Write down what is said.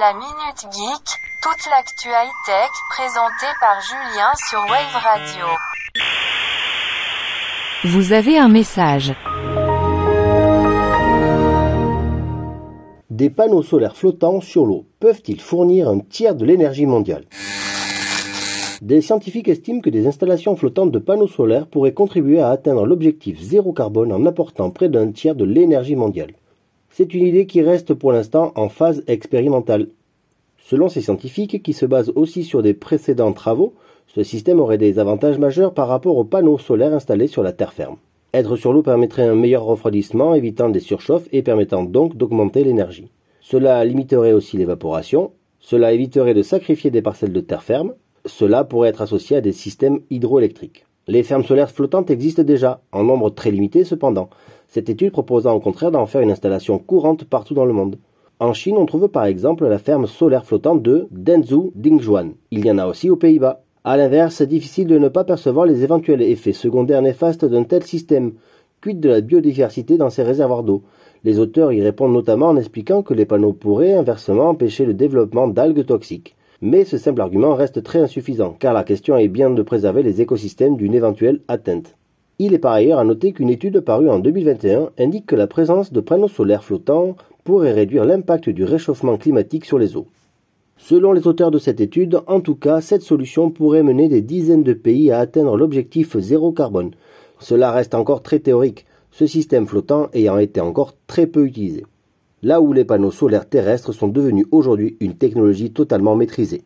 La Minute Geek, toute l'actu high-tech présentée par Julien sur Wave Radio. Vous avez un message. Des panneaux solaires flottants sur l'eau peuvent-ils fournir un tiers de l'énergie mondiale? Des scientifiques estiment que des installations flottantes de panneaux solaires pourraient contribuer à atteindre l'objectif zéro carbone en apportant près d'un tiers de l'énergie mondiale. C'est une idée qui reste pour l'instant en phase expérimentale. Selon ces scientifiques, qui se basent aussi sur des précédents travaux, ce système aurait des avantages majeurs par rapport aux panneaux solaires installés sur la terre ferme. Être sur l'eau permettrait un meilleur refroidissement, évitant des surchauffes et permettant donc d'augmenter l'énergie. Cela limiterait aussi l'évaporation, cela éviterait de sacrifier des parcelles de terre ferme, cela pourrait être associé à des systèmes hydroélectriques. Les fermes solaires flottantes existent déjà, en nombre très limité cependant, cette étude proposant au contraire d'en faire une installation courante partout dans le monde. En Chine, on trouve par exemple la ferme solaire flottante de Denzhou Dingjuan. Il y en a aussi aux Pays-Bas. A l'inverse, c'est difficile de ne pas percevoir les éventuels effets secondaires néfastes d'un tel système. Quid de la biodiversité dans ces réservoirs d'eau? Les auteurs y répondent notamment en expliquant que les panneaux pourraient inversement empêcher le développement d'algues toxiques. Mais ce simple argument reste très insuffisant, car la question est bien de préserver les écosystèmes d'une éventuelle atteinte. Il est par ailleurs à noter qu'une étude parue en 2021 indique que la présence de panneaux solaires flottants pourrait réduire l'impact du réchauffement climatique sur les eaux. Selon les auteurs de cette étude, en tout cas, cette solution pourrait mener des dizaines de pays à atteindre l'objectif zéro carbone. Cela reste encore très théorique, ce système flottant ayant été encore très peu utilisé. Là où les panneaux solaires terrestres sont devenus aujourd'hui une technologie totalement maîtrisée.